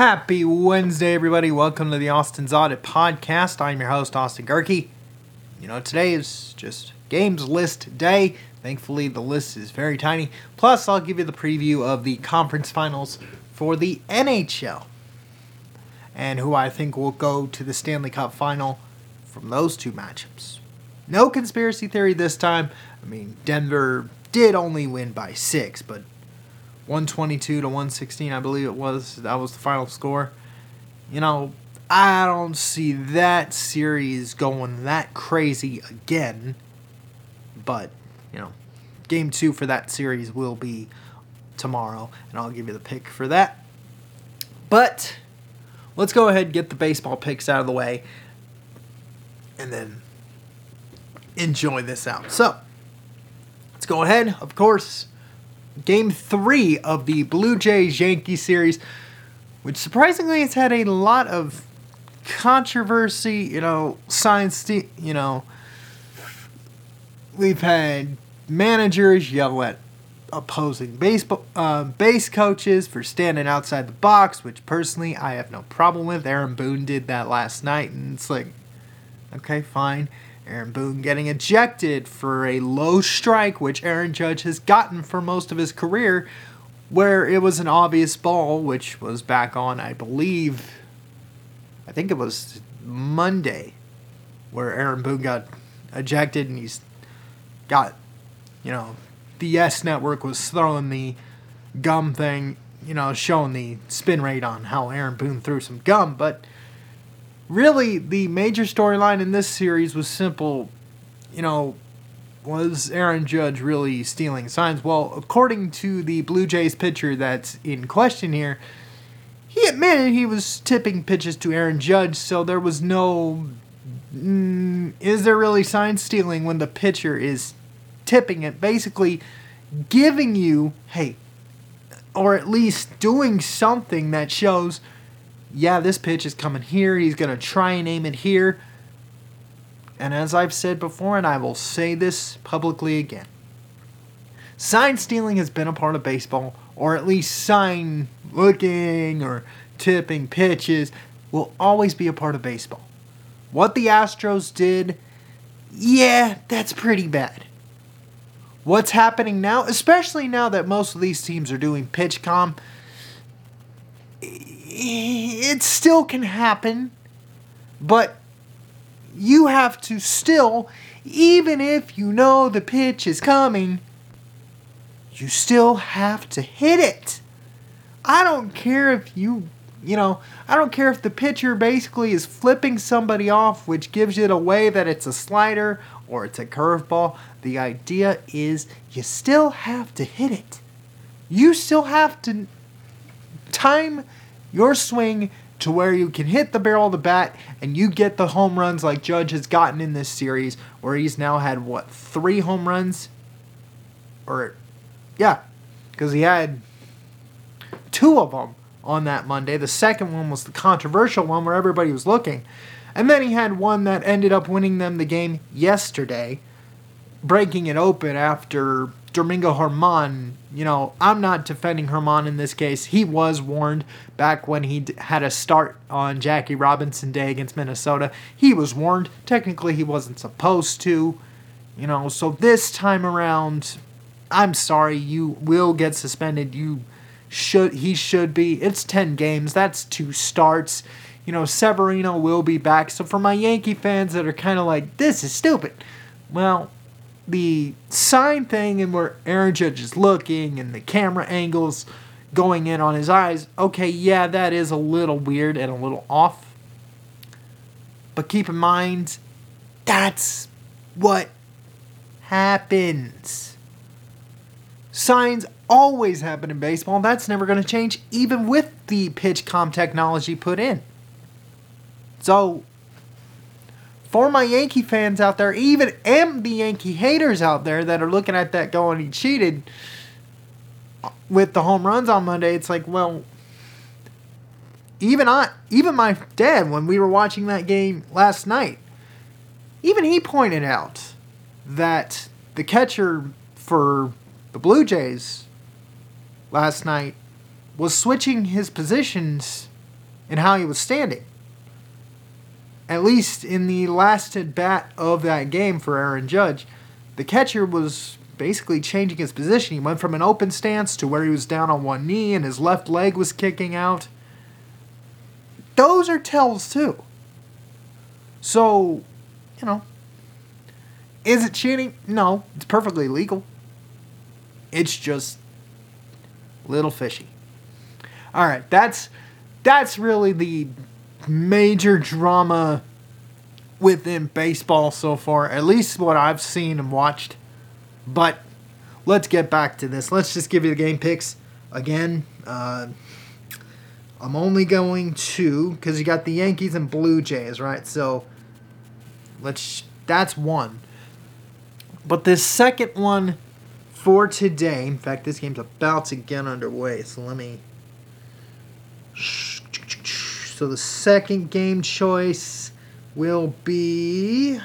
Happy Wednesday, everybody. Welcome to the Austin's Audit Podcast. I'm your host, Austin Gehrke. You know, today is just games list day. Thankfully, the list is very tiny. Plus, I'll give you the preview of the conference finals for the NHL and who I think will go to the Stanley Cup final from those two matchups. No conspiracy theory this time. I mean, Denver did only win by six, but 122 to 116, I believe it was. That was the final score. You know, I don't see that series going that crazy again. But, you know, game two for that series will be tomorrow, and I'll give you the pick for that. But let's go ahead and get the baseball picks out of the way and then enjoy this out. So, let's go ahead. Of course, game three of the Blue Jays Yankee series, which surprisingly has had a lot of controversy, you know, science, you know, we've had managers yell at opposing baseball uh, base coaches for standing outside the box, which personally I have no problem with. Aaron Boone did that last night, and it's like, okay, fine. Aaron Boone getting ejected for a low strike, which Aaron Judge has gotten for most of his career, where it was an obvious ball, which was back on, I believe, I think it was Monday, where Aaron Boone got ejected and he's got, you know, the Yes Network was throwing the gum thing, you know, showing the spin rate on how Aaron Boone threw some gum, but really the major storyline in this series was simple. You know, was Aaron Judge really stealing signs? Well, according to the Blue Jays pitcher that's in question here, he admitted he was tipping pitches to Aaron Judge, so there was no. Mm, is there really sign stealing when the pitcher is tipping it? Basically, giving you, hey, or at least doing something that shows yeah, this pitch is coming here. He's going to try and aim it here. And as I've said before, and I will say this publicly again sign stealing has been a part of baseball, or at least sign looking or tipping pitches will always be a part of baseball. What the Astros did, yeah, that's pretty bad. What's happening now, especially now that most of these teams are doing PitchCom, it still can happen, but you have to still, even if you know the pitch is coming, you still have to hit it. I don't care if you, you know, I don't care if the pitcher basically is flipping somebody off, which gives it away that it's a slider or it's a curveball. The idea is you still have to hit it. You still have to time your swing to where you can hit the barrel of the bat and you get the home runs like Judge has gotten in this series, where he's now had what three home runs, or yeah, because he had two of them on that Monday. The second one was the controversial one where everybody was looking, and then he had one that ended up winning them the game yesterday, breaking it open after Domingo Germán, you know, I'm not defending Germán in this case. He was warned back when he had a start on Jackie Robinson Day against Minnesota. He was warned. Technically, he wasn't supposed to, you know, so this time around, I'm sorry, you will get suspended. You should, he should be. It's 10 games. That's two starts. You know, Severino will be back. So for my Yankee fans that are kind of like, this is stupid, well, the sign thing and where Aaron Judge is looking and the camera angles going in on his eyes, okay, yeah, that is a little weird and a little off. But keep in mind, that's what happens. Signs always happen in baseball. That's never going to change, even with the PitchCom technology put in. So for my Yankee fans out there, even and the Yankee haters out there that are looking at that going, he cheated with the home runs on Monday. It's like, well, even I, even my dad, when we were watching that game last night, even he pointed out that the catcher for the Blue Jays last night was switching his positions and how he was standing. At least in the last at bat of that game for Aaron Judge, the catcher was basically changing his position. He went from an open stance to where he was down on one knee and his left leg was kicking out. Those are tells too. So, you know, is it cheating? No, it's perfectly legal. It's just little fishy. All right, that's that's really the major drama within baseball so far, at least what I've seen and watched. But let's get back to this. Let's just give you the game picks again. Uh, I'm only going to because you got the Yankees and Blue Jays, right? So let's that's one. But this second one for today, in fact, this game's about to get underway. So let me. So the second game choice will be.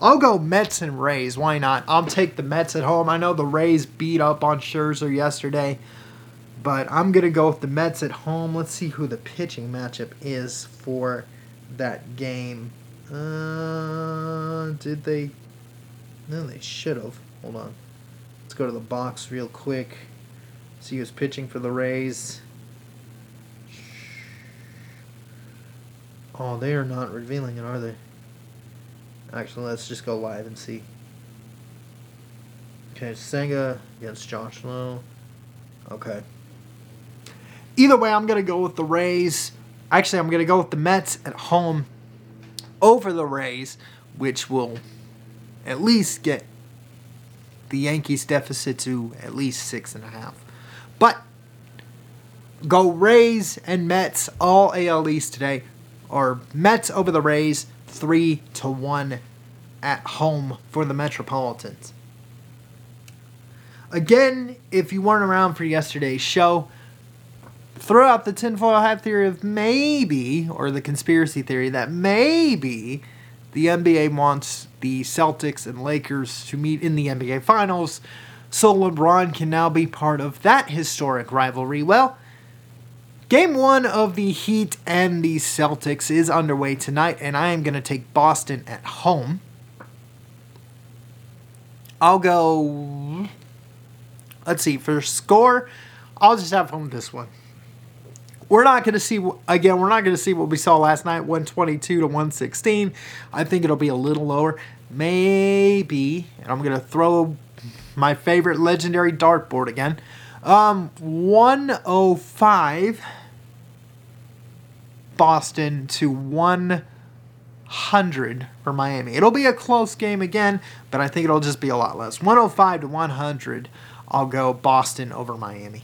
I'll go Mets and Rays. Why not? I'll take the Mets at home. I know the Rays beat up on Scherzer yesterday, but I'm going to go with the Mets at home. Let's see who the pitching matchup is for that game. Uh, did they? No, they should have. Hold on. Let's go to the box real quick. See who's pitching for the Rays. Oh, they are not revealing it, are they? Actually, let's just go live and see. Okay, Senga against Josh Lowe. Okay. Either way, I'm going to go with the Rays. Actually, I'm going to go with the Mets at home over the Rays, which will at least get the Yankees deficit to at least six and a half. But go Rays and Mets all AL East today, or Mets over the Rays three to one at home for the Metropolitans. Again, if you weren't around for yesterday's show, throw out the tinfoil hat theory of maybe, or the conspiracy theory that maybe the NBA wants the Celtics and Lakers to meet in the NBA Finals so LeBron can now be part of that historic rivalry. Well, Game one of the Heat and the Celtics is underway tonight, and I am going to take Boston at home. I'll go. Let's see, for score, I'll just have fun with this one. We're not going to see, again, we're not going to see what we saw last night 122 to 116. I think it'll be a little lower. Maybe, and I'm going to throw my favorite legendary dartboard again. Um, 105 Boston to 100 for Miami. It'll be a close game again, but I think it'll just be a lot less. 105 to 100. I'll go Boston over Miami.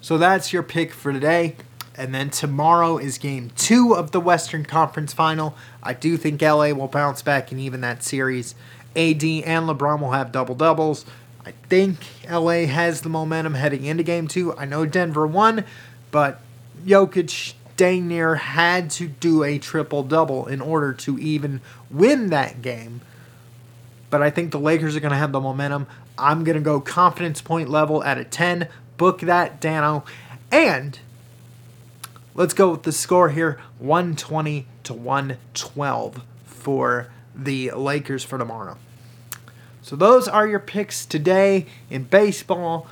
So that's your pick for today. And then tomorrow is game two of the Western Conference Final. I do think LA will bounce back and even that series. AD and LeBron will have double doubles. I think LA has the momentum heading into game two. I know Denver won, but Jokic dang near had to do a triple double in order to even win that game. But I think the Lakers are going to have the momentum. I'm going to go confidence point level at a 10. Book that, Dano. And let's go with the score here 120 to 112 for the Lakers for tomorrow. So those are your picks today in baseball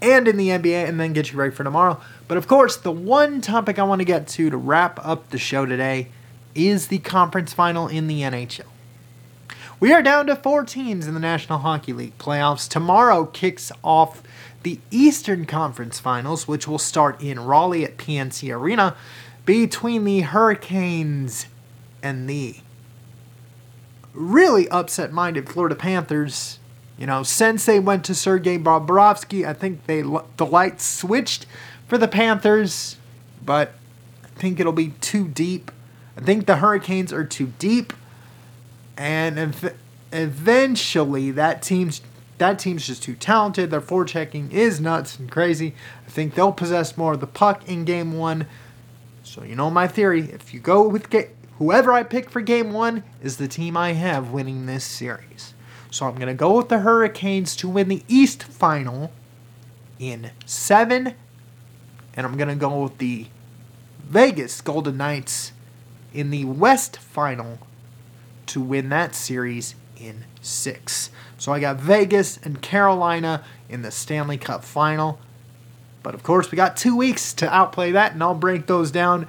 and in the NBA, and then get you ready for tomorrow. But of course, the one topic I want to get to to wrap up the show today is the conference final in the NHL. We are down to four teams in the National Hockey League playoffs. Tomorrow kicks off the Eastern Conference Finals, which will start in Raleigh at PNC Arena between the Hurricanes and the really upset minded Florida Panthers. You know, since they went to Sergei Bobrovsky, I think they the lights switched for the Panthers, but I think it'll be too deep. I think the Hurricanes are too deep, and ev- eventually that team's that team's just too talented. Their forechecking is nuts and crazy. I think they'll possess more of the puck in Game One. So you know my theory: if you go with whoever I pick for game one is the team I have winning this series. So I'm going to go with the Hurricanes to win the East final in seven and I'm going to go with the Vegas Golden Knights in the West Final to win that series in six. So I got Vegas and Carolina in the Stanley Cup Final. But of course, we got two weeks to outplay that, and I'll break those down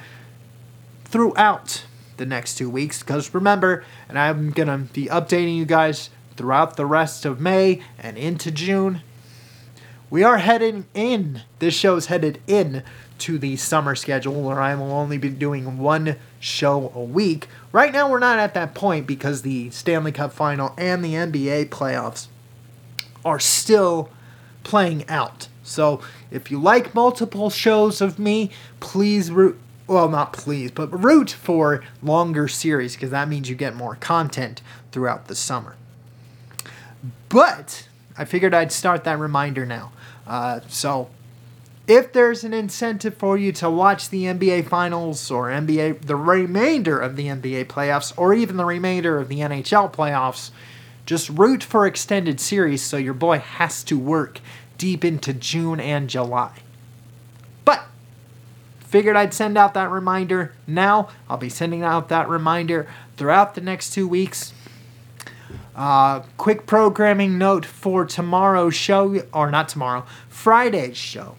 throughout the next two weeks. Because remember, and I'm going to be updating you guys throughout the rest of May and into June. We are heading in, this show is headed in to the summer schedule where I will only be doing one show a week. Right now, we're not at that point because the Stanley Cup final and the NBA playoffs are still playing out. So, if you like multiple shows of me, please root well, not please, but root for longer series because that means you get more content throughout the summer. But I figured I'd start that reminder now. Uh, so, if there's an incentive for you to watch the NBA Finals or NBA, the remainder of the NBA playoffs, or even the remainder of the NHL playoffs, just root for extended series so your boy has to work deep into June and July. Figured I'd send out that reminder now. I'll be sending out that reminder throughout the next two weeks. Uh, quick programming note for tomorrow's show, or not tomorrow, Friday's show.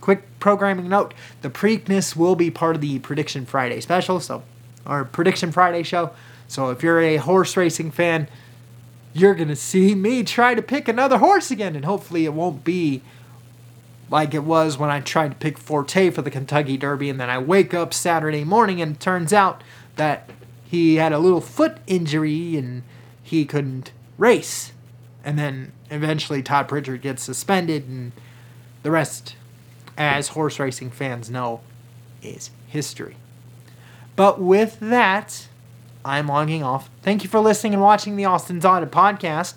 Quick programming note the Preakness will be part of the Prediction Friday special, so, or Prediction Friday show. So if you're a horse racing fan, you're going to see me try to pick another horse again, and hopefully it won't be like it was when I tried to pick Forte for the Kentucky Derby, and then I wake up Saturday morning and it turns out that he had a little foot injury and he couldn't race. And then eventually Todd Pletcher gets suspended, and the rest, as horse racing fans know, is history. But with that, I'm logging off. Thank you for listening and watching the Austin's Audit podcast.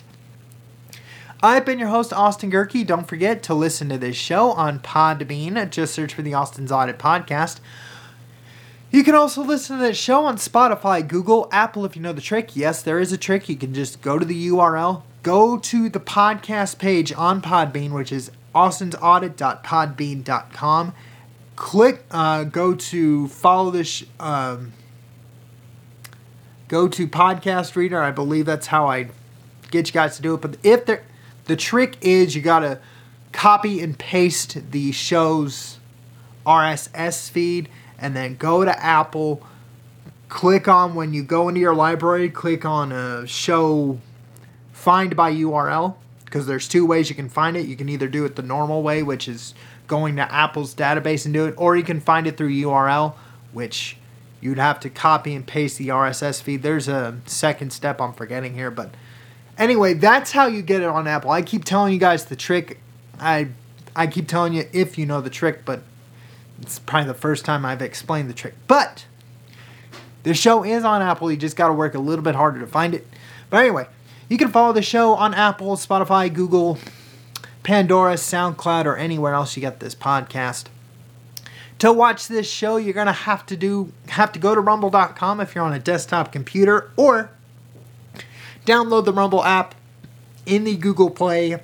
I've been your host, Austin Gehrke. Don't forget to listen to this show on Podbean. Just search for the Austin's Audit podcast. You can also listen to this show on Spotify, Google, Apple if you know the trick. Yes, there is a trick. You can just go to the URL, go to the podcast page on Podbean, which is austinsaudit.podbean.com. Click, uh, go to follow this, um, go to podcast reader. I believe that's how I get you guys to do it. But if there, the trick is you gotta copy and paste the show's RSS feed and then go to Apple. Click on when you go into your library, click on a show find by URL because there's two ways you can find it. You can either do it the normal way, which is going to Apple's database and do it, or you can find it through URL, which you'd have to copy and paste the RSS feed. There's a second step I'm forgetting here, but anyway, that's how you get it on Apple. I keep telling you guys the trick. I I keep telling you if you know the trick, but it's probably the first time I've explained the trick. But the show is on Apple. You just got to work a little bit harder to find it. But anyway, you can follow the show on Apple, Spotify, Google, Pandora, SoundCloud, or anywhere else you get this podcast. To watch this show, you're gonna have to do have to go to rumble.com if you're on a desktop computer or download the Rumble app in the Google Play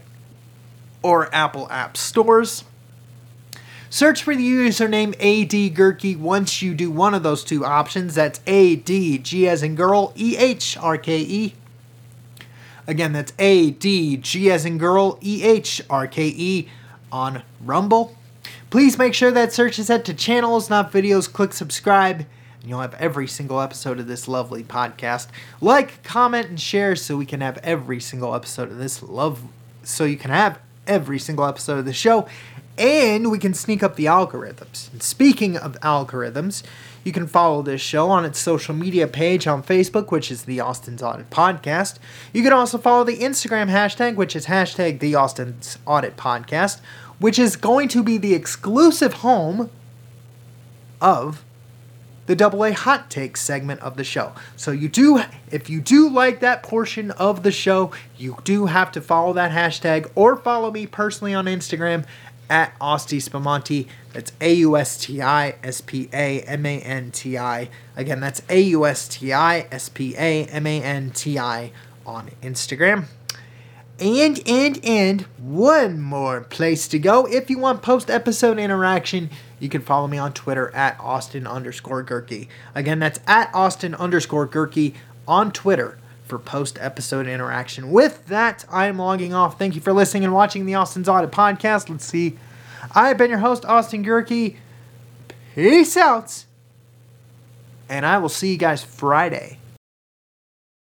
or Apple App stores. Search for the username AD Gehrke once you do one of those two options. That's A D G as in girl E H R K E. Again, that's A D G as in girl E H R K E on Rumble. Please make sure that search is set to channels, not videos. Click subscribe, and you'll have every single episode of this lovely podcast. Like, comment, and share so we can have every single episode of this love. So you can have every single episode of the show and we can sneak up the algorithms. And speaking of algorithms, you can follow this show on its social media page on Facebook, which is the Austin's Audit Podcast. You can also follow the Instagram hashtag, which is hashtag the Austin's Audit Podcast, which is going to be the exclusive home of the double A hot takes segment of the show. So you do if you do like that portion of the show, you do have to follow that hashtag or follow me personally on Instagram at Austi Spamanti. That's A U S T I S P A M A N T I. Again, that's A U S T I S P A M A N T I on Instagram. And, and, and one more place to go. If you want post episode interaction, you can follow me on Twitter at Austin underscore Gehrke. Again, that's at Austin underscore Gehrke on Twitter for post episode interaction. With that, I am logging off. Thank you for listening and watching the Austin's Audit podcast. Let's see. I've been your host, Austin Gehrke. Peace out. And I will see you guys Friday.